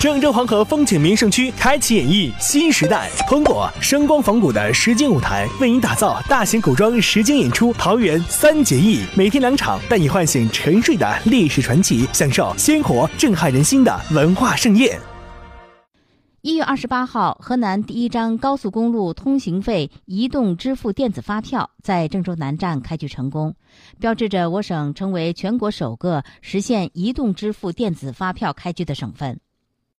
郑州黄河风景名胜区开启演绎新时代，通过声光仿古的实景舞台，为您打造大型古装实景演出《桃园三结义》，每天两场，带你唤醒沉睡的历史传奇，享受鲜活震撼人心的文化盛宴。一月二十八号，河南第一张高速公路通行费移动支付电子发票在郑州南站开具成功，标志着我省成为全国首个实现移动支付电子发票开具的省份。